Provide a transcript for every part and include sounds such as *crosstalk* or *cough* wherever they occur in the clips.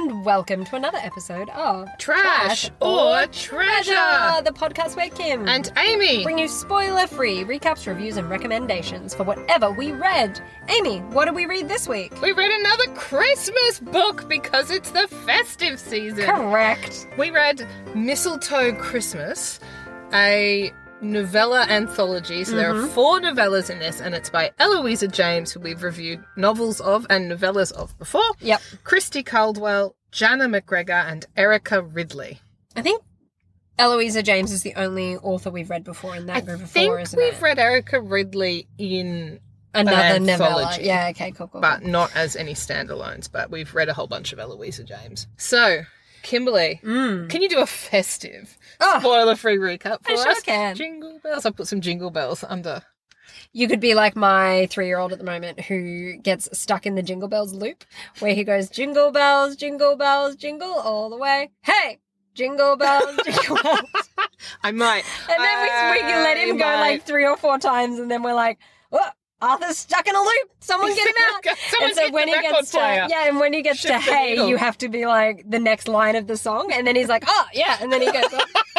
and welcome to another episode of Trash or Treasure. the podcast where Kim And Aimee. bring you spoiler-free recaps, reviews, and recommendations for whatever we read. Aimee, what did we read this week? We read another Christmas book because it's the festive season. Correct. We read Mistletoe Christmas, a novella anthology. So there are mm-hmm. four novellas in this, and it's by Eloisa James, who we've reviewed novels of and novellas of before. Yep. Christi Caldwell, Janna MacGregor, and Erica Ridley. I think Eloisa James is the only author we've read before in that I group of think four, isn't we've it? read Erica Ridley in, Another an novella. Yeah, okay, cool, cool. but cool. not as any standalones. But we've read a whole bunch of Eloisa James. So, Kimberly, Mm. can you do a festive Oh, spoiler-free recap for I sure us? can. Jingle bells. I put some jingle bells under. you could be like my three-year-old at the moment who gets stuck in the Jingle Bells loop, where he goes Jingle Bells, Jingle Bells, Jingle all the way. Hey, Jingle Bells, *laughs* Jingle Bells. I might. And then we, we let him go I like three or four times, and then we're like, oh, Oh, Arthur's stuck in a loop. Someone get him *laughs* out. Someone and so when the he gets to player. yeah, and when he gets Shift to hey, you have to be like the next line of the song, and then he's like, oh yeah, and then he goes. Oh. *laughs*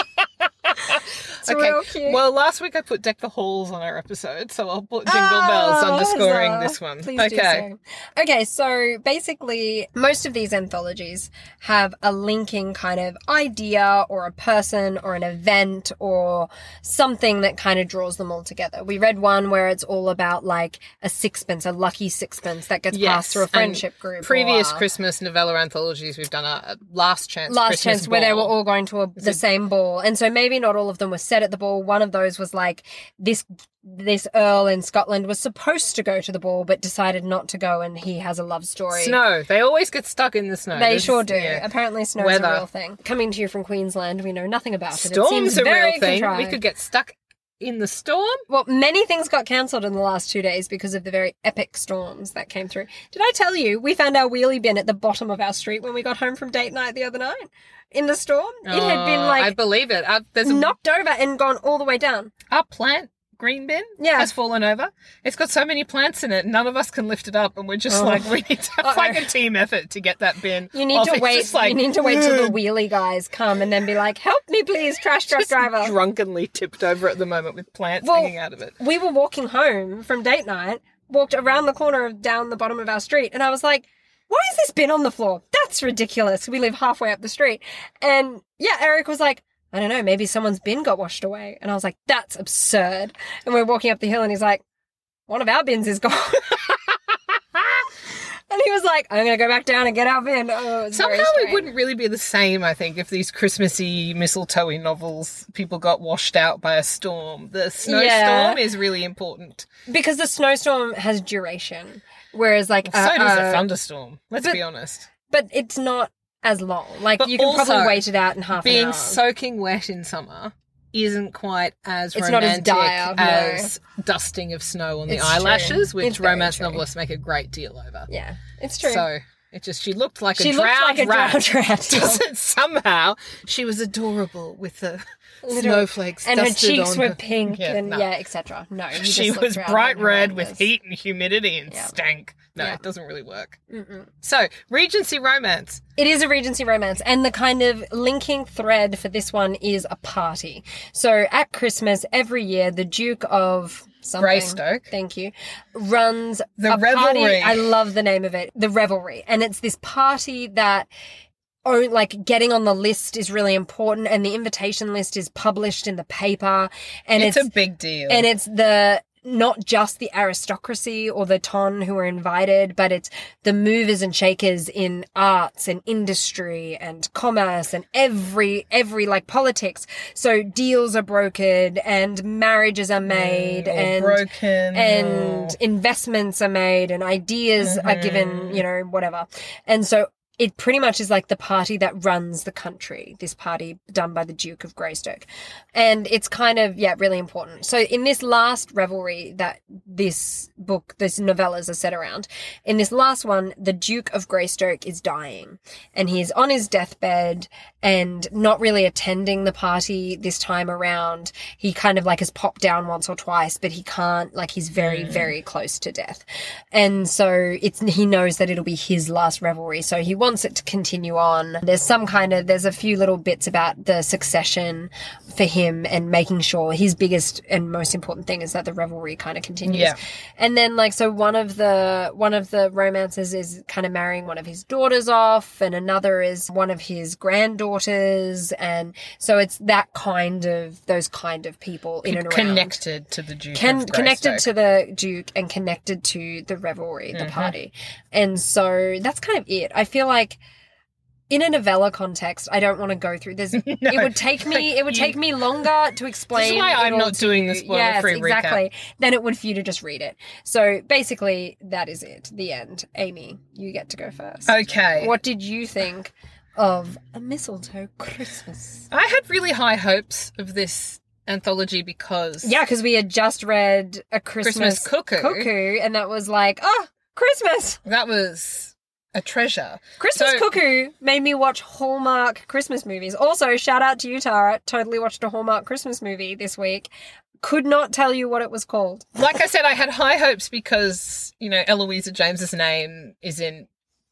cute. Well, last week I put Deck the Halls on our episode, so I'll put Jingle Oh, Bells underscoring huzzah. this one. Please okay. do so. Okay, so basically, most of these anthologies have a linking kind of idea or a person or an event or something that kind of draws them all together. We read one where it's all about like a sixpence, a lucky sixpence that gets Yes, passed through a friendship group. Previous or- Christmas novella anthologies, we've done a, Last Chance last Christmas chance where they were all going to a, the same ball and so maybe not all of them were set at the ball one of those was like this this earl in scotland was supposed to go to the ball but decided not to go and he has a love story Snow. They always get stuck in the snow. they There's- sure do. yeah. Apparently, snow is Weather. a real thing. Coming to you from Queensland, we know nothing about it. it Storms seems a very real thing. contrived. We could get stuck in the storm. Well, many things got cancelled in the last two days because of the very epic storms that came through. Did I tell you we found our wheelie bin at the bottom of our street when we got home from date night the other night in the storm? It had been like I believe it. Uh, there's a, knocked over and gone all the way down. our plant green bin Yeah. has fallen over. It's got so many plants in it, none of us can lift it up, and we're just Oh. like, we need to have like a team effort to get that bin. You need off. to It's wait. just like, you need to wait till the wheelie guys come and then be like, "Help me, please, trash truck driver." drunkenly tipped over at the moment with plants Well, hanging out of it. we were walking home from date night, walked around the corner of down the bottom of our street, and I was like, why is this bin on the floor? That's ridiculous. We live halfway up the street. And yeah, Eric was like, I don't know, maybe someone's bin got washed away. And I was like, that's absurd. And we're walking up the hill and he's like, one of our bins is gone. *laughs* and he was like, I'm going to go back down and get our bin. Oh, it was very Somehow it wouldn't really be the same, I think, if these Christmassy mistletoe novels people got washed out by a storm. The snowstorm Yeah. is really important. Because the snowstorm has duration. Whereas like, So uh, does uh, a thunderstorm. Let's but- be honest. but it's not as long. Like But you can probably wait it out in half an hour. Being soaking wet in summer isn't quite as It's not as romantic dire, no. as dusting of snow on the It's true. eyelashes, which romance true. novelists make a great deal over. yeah, it's true. So it just she looked like she a looked drowned like a rat. drowned rat. *laughs* Doesn't somehow she was adorable with the Little- snowflakes and her cheeks on were her- pink Yeah, and no. yeah, etc. No, she was bright red with heat and humidity and Yeah. stank. No, Yeah. it doesn't really work. Mm-mm. So, Regency romance. It is a Regency romance, and the kind of linking thread for this one is a party. So at Christmas every year, the Duke of something, Greystoke. thank you, runs The a party. revelry. I love the name of it, the revelry, and it's this party that. Oh, like getting on the list is really important, and the invitation list is published in the paper, and it's, it's, a big deal. and it's the not just the aristocracy or the ton who are invited, but it's the movers and shakers in arts and industry and commerce and every every like politics. So deals are brokered and marriages are made Mm, and broken and or- investments are made and ideas are given, Mhm. you know, whatever. And so it pretty much is like the party that runs the country, this party done by the Duke of Greystoke. And it's kind of, yeah, really important. So in this last revelry that this book, this novellas are set around, in this last one, the Duke of Greystoke is dying and he's on his deathbed and not really attending the party this time around. He kind of like has popped down once or twice, but he can't, like he's very, mm. very close to death. And so it's, he knows that it'll be his last revelry. So he wants wants it to continue on. There's some kind of there's a few little bits about the succession for him and making sure his biggest and most important thing is that the revelry kind of continues. Yeah. And then like so one of the one of the romances is kind of marrying one of his daughters off and another is one of his granddaughters and so it's that kind of those kind of people in and around Connected to the Duke. Of connected to the Duke and connected to the revelry, Mm-hmm. the party. And so that's kind of it. I feel like in a novella context, I don't want to go through this. *laughs* it would take me it would you- take me longer to explain. why I'm not doing the spoiler-free yes, recap. exactly. Than it would for you to just read it. So basically, that is it. The end. Aimee, you get to go first. Okay. What did you think of a mistletoe Christmas? I had really high hopes of this anthology because Yeah, because we had just read a Christmas, Christmas Cuckoo. and that was like, oh, Christmas. that was a treasure. Christmas So- Cuckoo made me watch Hallmark Christmas movies. Also, shout out to you, Tara. Totally watched a Hallmark Christmas movie this week. Could not tell you what it was called. Like I said, I had high hopes because, you know, Eloisa James's name is in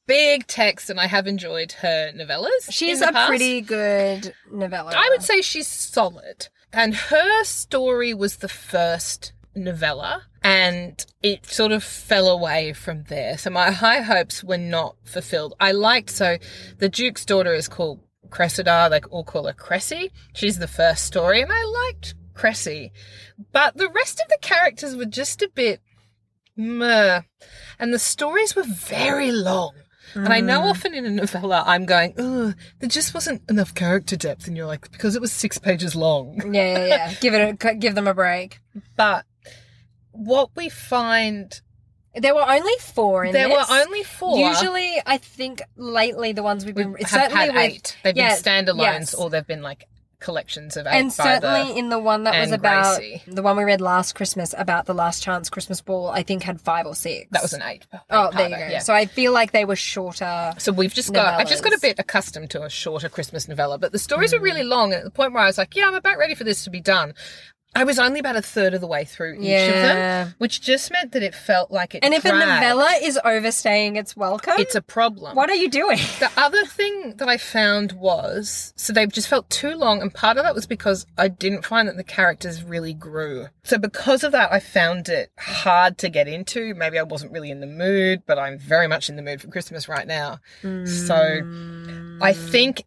big text and I have enjoyed her novellas. She's a past. pretty good novella. I would say she's solid. And her story was the first novella and it sort of fell away from there. So my high hopes were not fulfilled. I liked, so the Duke's daughter is called Cressida, they all call her Cressy. She's the first story and I liked Cressy. But the rest of the characters were just a bit meh. And the stories were very long. And I know mm. often in a novella I'm going, ugh, there just wasn't enough character depth. And you're like, because it was six pages long. Yeah, yeah, yeah. give it, a, *laughs* give them a break. But what we find, There were only four in there this. were only four. Usually, I think lately the ones we've been we have certainly had eight. They've yeah, been standalones yes. or they've been like collections of eight. and certainly the, in the one that was about Gracie. the one we read last Christmas about the last chance Christmas ball, I think had five or six. that was an eight. Oh, there you go. Yeah. So I feel like they were shorter. So we've just got, I've just got a bit accustomed to a shorter Christmas novella, but the stories are really mm. long at the point where I was like, yeah, I'm about ready for this to be done. I was only about a third of the way through each of them, which just meant that it felt like it And if a novella is overstaying its welcome, it's a problem. what are you doing? The other thing that I found was so they just felt too long, and part of that was because I didn't find that the characters really grew. So because of that, I found it hard to get into. Maybe I wasn't really in the mood, but I'm very much in the mood for Christmas right now. So I hmm. think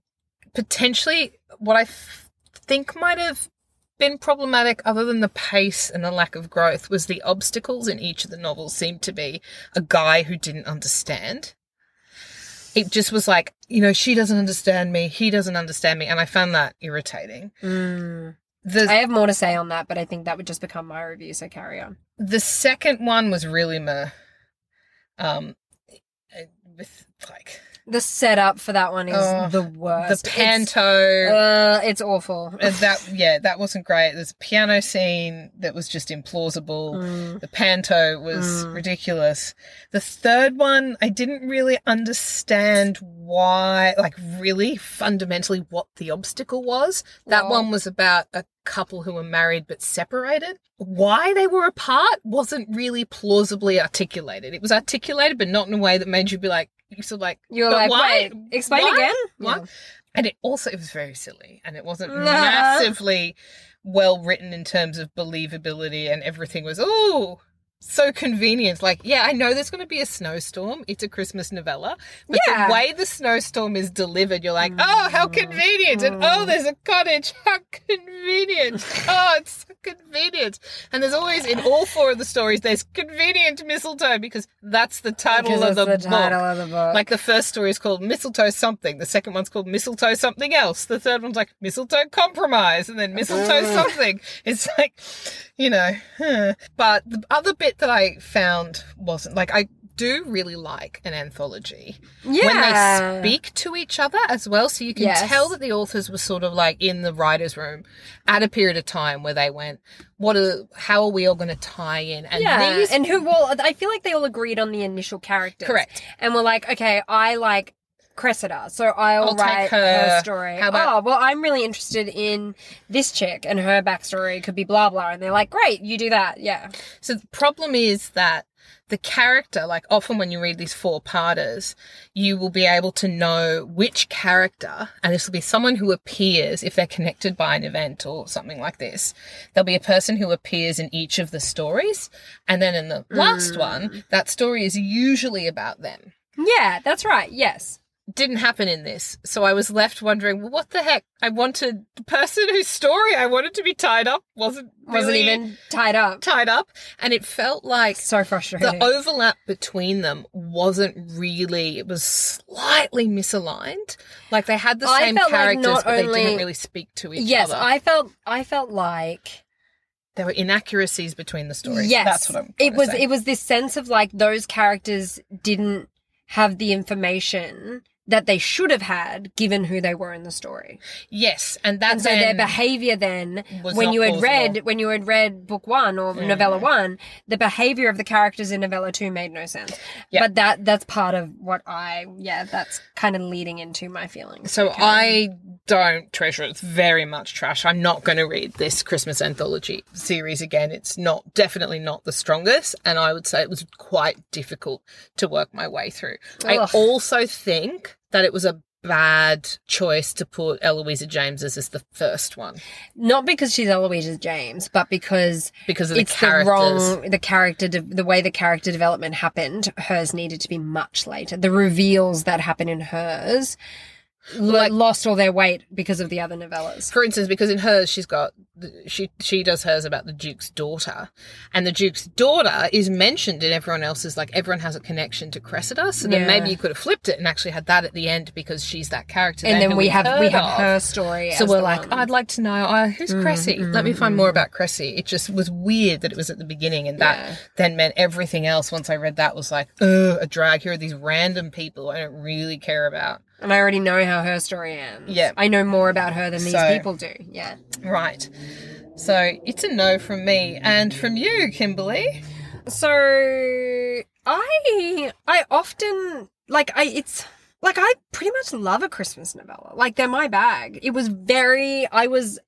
potentially what I f- think might have been problematic, other than the pace and the lack of growth, was the obstacles in each of the novels seemed to be a guy who didn't understand. It just was like, you know, she doesn't understand me, he doesn't understand me, and I found that irritating. Mm. The I have more to say on that, but I think that would just become my review. So carry on. the second one was really meh. Um, with like The setup for that one is Oh, the worst. the panto. It's, uh, it's awful. Uh, that yeah, that wasn't great. There's a piano scene that was just implausible. Mm. The panto was Mm. ridiculous. The third one, I didn't really understand why, like really fundamentally what the obstacle was. That Well- one was about a couple who were married but separated. Why they were apart wasn't really plausibly articulated. It was articulated, but not in a way that made you be like, you of like, you're like, why? wait, explain Why? again? Why? Yeah. And it also it was very silly, and it wasn't Nah. massively well written in terms of believability, and everything was oh so convenient. Like, yeah, I know there's going to be a snowstorm. It's a Christmas novella, but Yeah. the way the snowstorm is delivered, you're like, oh, how mm. convenient, and oh, there's a cottage. How convenient. *laughs* oh, it's so convenient. And there's always in all four of the stories, there's convenient mistletoe because that's the title of the, the book. title of the book. Like the first story is called Mistletoe Something. The second one's called Mistletoe Something Else. The third one's like Mistletoe Compromise. And then Mistletoe Something. It's like, you know. huh. But the other bit that I found wasn't like, I do really like an anthology yeah. when they speak to each other as well. So you can Yes. tell that the authors were sort of like in the writer's room at a period of time where they went, what are, how are we all going to tie in? And yeah, these, and who? Well, I feel like they all agreed on the initial characters. Correct. And we're like, okay, I like Cressida, so I'll, I'll write her. her. story. How about- oh, well, I'm really interested in this chick, and her backstory could be blah blah. And they're like, great, you do that. Yeah. So the problem is that the character, like often when you read these four parters, you will be able to know which character, and this will be someone who appears if they're connected by an event or something like this. There'll be a person who appears in each of the stories. And then in the last hmm. one, that story is usually about them. Yeah, that's right. Yes. Didn't happen in this. So I was left wondering, well, what the heck? I wanted the person *laughs* whose story I wanted to be tied up wasn't Wasn't even tied up. tied up. And it felt like So frustrating. the overlap between them wasn't really it was slightly misaligned like they had the I same like characters not but they didn't really speak to each yes, other Yes, I felt I felt like there were inaccuracies between the stories Yes, that's what i'm it was. It was this sense of like those characters didn't have the information that they should have had given who they were in the story, yes and that and so their behavior then, when you had plausible. read when you had read book one or mm-hmm. novella one, the behavior of the characters in novella two made no sense. Yeah. But that that's part of what I yeah that's kind of leading into my feelings. so Okay. i don't treasure it it's very much trash i'm not going to read this christmas anthology series again it's not definitely not the strongest and i would say it was quite difficult to work my way through i also think that it was a bad choice to put eloisa james as, the first one. Not because she's Eloisa James, but because because of the it's the wrong the character de- the way the character development happened hers needed to be much later. The reveals that happen in hers Like- lost all their weight because of the other novellas for instance, because in hers she's got she she does hers about the Duke's daughter, and the Duke's daughter is mentioned in everyone else's. Like everyone has a connection to Cressida, so then Yeah. maybe you could have flipped it and actually had that at the end because she's that character. and then we we've we have of. her story So we're like, one. I'd like to know uh, who's Mm, Cressy. Let me find more about Cressy. It just was weird that it was at the beginning, and that Yeah. then meant everything else. Once I read that, was like, ugh, a drag. Here are these random people I don't really care about. And I already know how her story ends Yeah. I know more about her than these So- people do yeah Right. So it's a no from me and from you, Kimberly. so I I often like I it's like I pretty much love a Christmas novella. Like they're my bag. It was very I was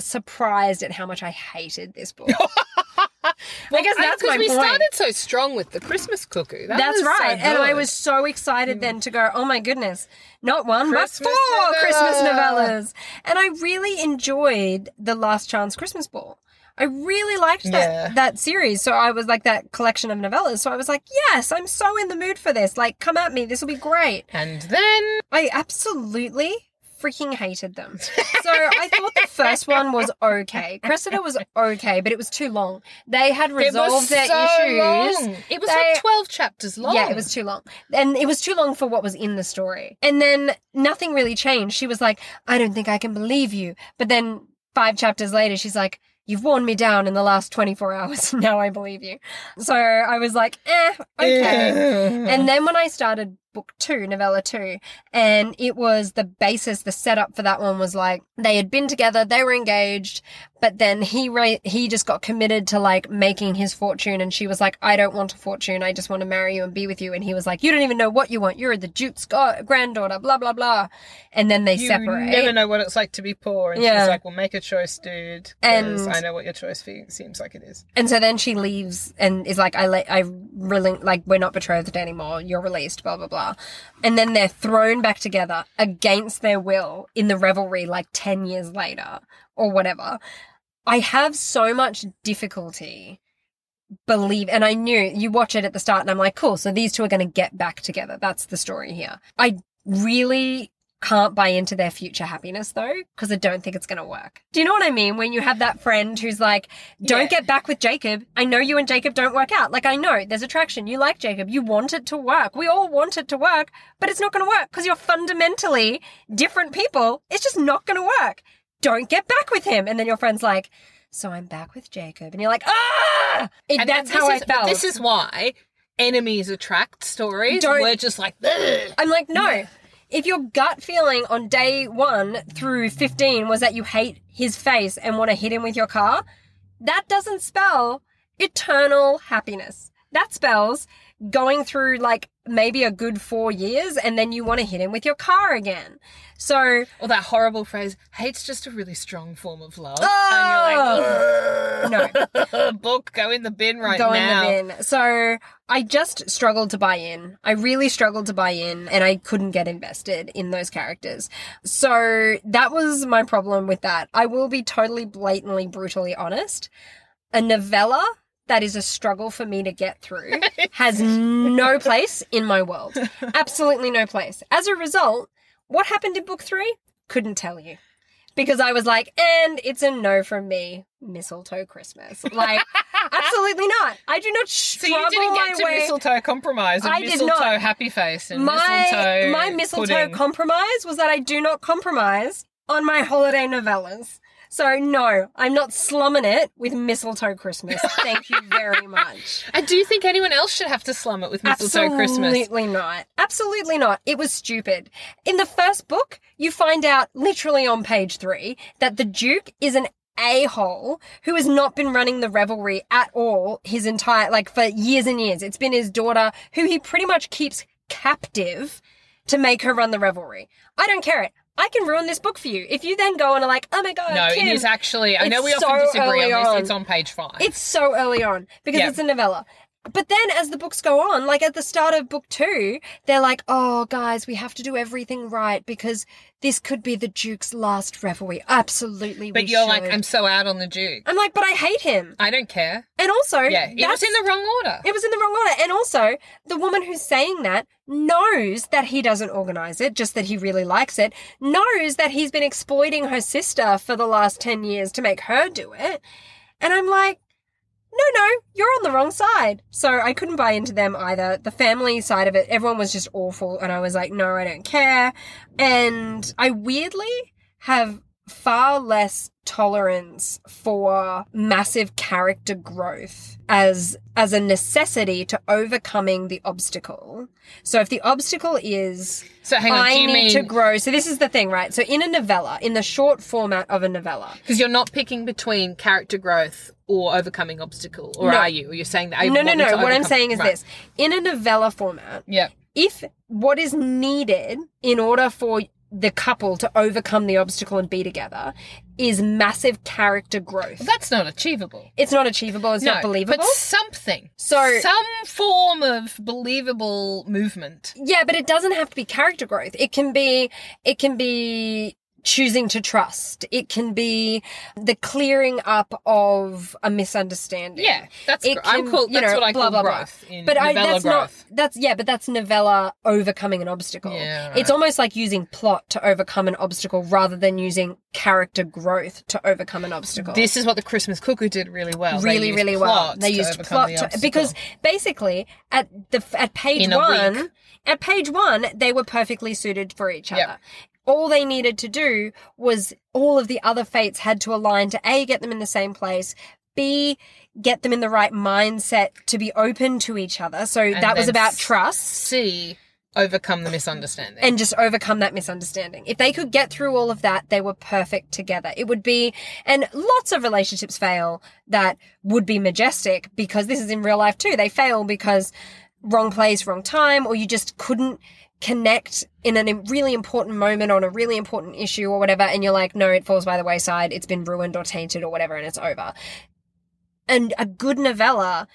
surprised at how much I hated this book. *laughs* I guess that's my we point. started so strong with the Christmas cuckoo. That That's was so right. and I was so excited then to go, oh my goodness, not one, Christmas but four novella. Christmas novellas. And I really enjoyed The Last Chance Christmas Ball. I really liked that Yeah. that series. So I was like that collection of novellas. So I was like, yes, I'm so in the mood for this. Like, come at me. This will be great. And then I absolutely freaking hated them. So I thought the first one was okay. Cressida was okay, but it was too long. They had resolved their so issues. long. It was They- like twelve chapters long. Yeah, it was too long. And it was too long for what was in the story. And then nothing really changed. She was like, I don't think I can believe you. But then five chapters later, she's like, You've worn me down in the last 24 hours. *laughs* now I believe you. So I was like, eh, okay. And then when I started book two, novella two, and it was the basis, the setup for that one was like they had been together, they were engaged, but then he ra- he just got committed to like making his fortune, and she was like, I don't want a fortune, I just want to marry you and be with you, and he was like, You don't even know what you want, you're the Duke's go- granddaughter, blah blah blah, and then they separate. you never know what it's like to be poor. And Yeah. she's like, "Well, make a choice, dude." And- I know what your choice seems like it is. And so then she leaves and is like, I let, I really, like, we're not betrothed anymore. You're released, blah, blah, blah. And then they're thrown back together against their will in the revelry like 10 years later or whatever. I have so much difficulty believe and I knew you watch it at the start and I'm like, cool, so these two are going to get back together. That's the story here. I really can't buy into their future happiness though, because I don't think it's going to work. Do you know what I mean? When you have that friend who's like, don't Yeah. get back with Jacob. I know you and Jacob don't work out. Like, I know there's attraction. You like Jacob. You want it to work. We all want it to work, but it's not going to work because you're fundamentally different people. It's just not going to work. Don't get back with him. And then your friend's like, so I'm back with Jacob. And you're like, ah! It- And that's how I is- felt. This is why enemies attract stories. Don't- We're just like, "Ugh." I'm like, no. If your gut feeling on day one through 15 was that you hate his face and want to hit him with your car, that doesn't spell eternal happiness. That spells going through like maybe a good four years and then you want to hit him with your car again. So, Or that horrible phrase, hate's just a really strong form of love. Oh! and you're like, oh! "Ugh, *laughs* book, go in the bin right go now. in the bin. So I just struggled to buy in. I really struggled to buy in and I couldn't get invested in those characters. So that was my problem with that. I will be totally blatantly, brutally honest. A novella that is a struggle for me to get through *laughs* has no place in my world. *laughs* Absolutely no place. As a result, what happened in book three? Couldn't tell you. Because I was like, and it's a no from me, mistletoe Christmas. Like, *laughs* absolutely not. I do not struggle So you didn't get to way. mistletoe compromise and I did mistletoe not. happy face and my mistletoe my mistletoe pudding. compromise was that I do not compromise on my holiday novellas. So no, I'm not slumming it with mistletoe Christmas. Thank you very *laughs* much. and do you think anyone else should have to slum it with mistletoe Christmas? Absolutely not. Absolutely not. It was stupid. In the first book, you find out literally on page three that the Duke is an a-hole who has not been running the revelry at all his entire, like for years and years. It's been his daughter who he pretty much keeps captive to make her run the revelry. I don't care it. I can ruin this book for you. If you then go and are like, oh my god, No, Kim, it is actually. I know we so often disagree on this. on. It's on page five. it's so early on because Yeah. it's a novella. But then as the books go on, like at the start of book two, they're like, oh, guys, we have to do everything right because this could be the Duke's last revelry. Absolutely. but you're like. I'm so out on the Duke. I'm like, but I hate him. I don't care. And also, Yeah, it was in the wrong order. it was in the wrong order. And also, the woman who's saying that knows that he doesn't organize it, just that he really likes it, knows that he's been exploiting her sister for the last 10 years to make her do it. And I'm like, no, no, you're on the wrong side. So I couldn't buy into them either. The family side of it, everyone was just awful. And I was like, no, I don't care. And I weirdly have far less tolerance for massive character growth as as a necessity to overcoming the obstacle. So if the obstacle is So hang on, I need mean to grow. So this is the thing, right? So in a novella, in the short format of a novella, because you're not picking between character growth or overcoming obstacle, or No. are you? You're saying that no, no, no. What I'm saying is Right. this: in a novella format, Yeah. if what is needed in order for the couple to overcome the obstacle and be together is massive character growth. That's not achievable. It's not achievable. It's no, not believable. But something. So- some form of believable movement. Yeah, but it doesn't have to be character growth. It can be, it can be choosing to trust. It can be the clearing up of a misunderstanding. Yeah, that's It gr- I'm can, cool. you That's know, what I blah, call blah, blah. But I, that's growth. not, that's, yeah, but that's novella overcoming an obstacle. Yeah, right. It's almost like using plot to overcome an obstacle rather than using character growth to overcome an obstacle. This is what the Christmas Cuckoo did really well. Really, used really well. plot They used plot the to, because basically at the at page In one, at page one, they were perfectly suited for each Yep. All they needed to do was all of the other fates had to align to a get them in the same place, b get them in the right mindset to be open to each other. So that was about trust C overcome the misunderstanding. and just overcome that misunderstanding. If they could get through all of that, they were perfect together. It would be, and lots of relationships fail that would be majestic because this is in real life too. They fail because wrong place, wrong time, or you just couldn't connect in a really important moment on a really important issue or whatever. And you're like, no, it falls by the wayside. It's been ruined or tainted or whatever and it's over. And a good novella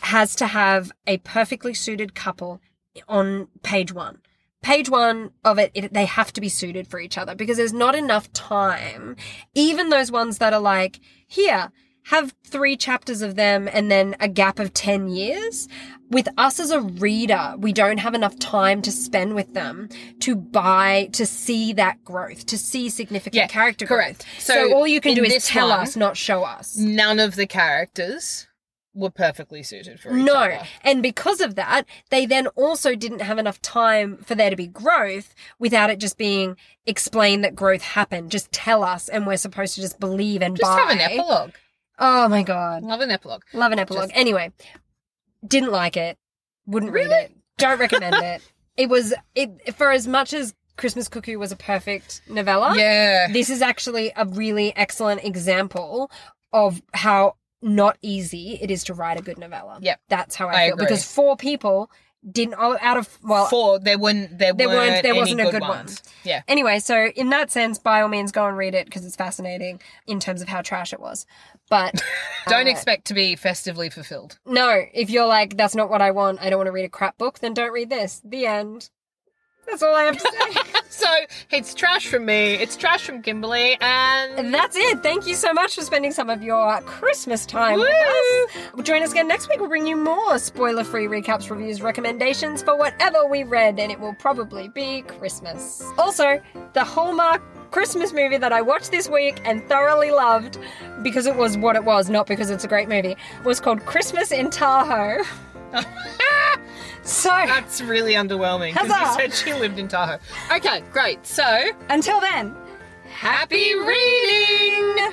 has to have a perfectly suited couple on page one. Page one of it, it, they have to be suited for each other because there's not enough time. Even those ones that are like, here, have three chapters of them and then a gap of 10 years. With us as a reader, we don't have enough time to spend with them to buy, to see that growth, to see significant Yeah, character correct. growth. So So, all you can do is tell one- us, not show us. None of the characters were perfectly suited for each No. other. And because of that, they then also didn't have enough time for there to be growth without it just being explained that growth happened. Just tell us and we're supposed to just believe and Just buy. have an epilogue. Oh my god. Love an epilogue. Love an epilogue. Just- Anyway, didn't like it. Wouldn't read Really? it. Don't recommend it. *laughs* It was it for as much as Christmas Cuckoo was a perfect novella. Yeah. This is actually a really excellent example of how not easy it is to write a good novella. Yep. That's how I, I feel. agree. Because four people didn't, oh, out of, well, Four, there weren't there, There weren't- weren't there wasn't a good good one. Yeah. Anyway, so in that sense, by all means, go and read it because it's fascinating in terms of how trash it was. But *laughs* Don't uh, expect to be festively fulfilled. no, if you're like, that's not what I want, I don't want to read a crap book, then don't read this. The end. That's all I have to say. *laughs* So it's trash from me. It's trash from Kimberly, and That's it. Thank you so much for spending some of your Christmas time with us. Join us again next week. We'll bring you more spoiler free recaps, reviews, recommendations for whatever we read, and it will probably be Christmas. Also, the Hallmark Christmas movie that I watched this week and thoroughly loved because it was what it was, not because it's a great movie, was called Christmas in Tahoe. *laughs* so, that's really underwhelming because you said she lived in Tahoe. Okay, great. So until then, happy reading.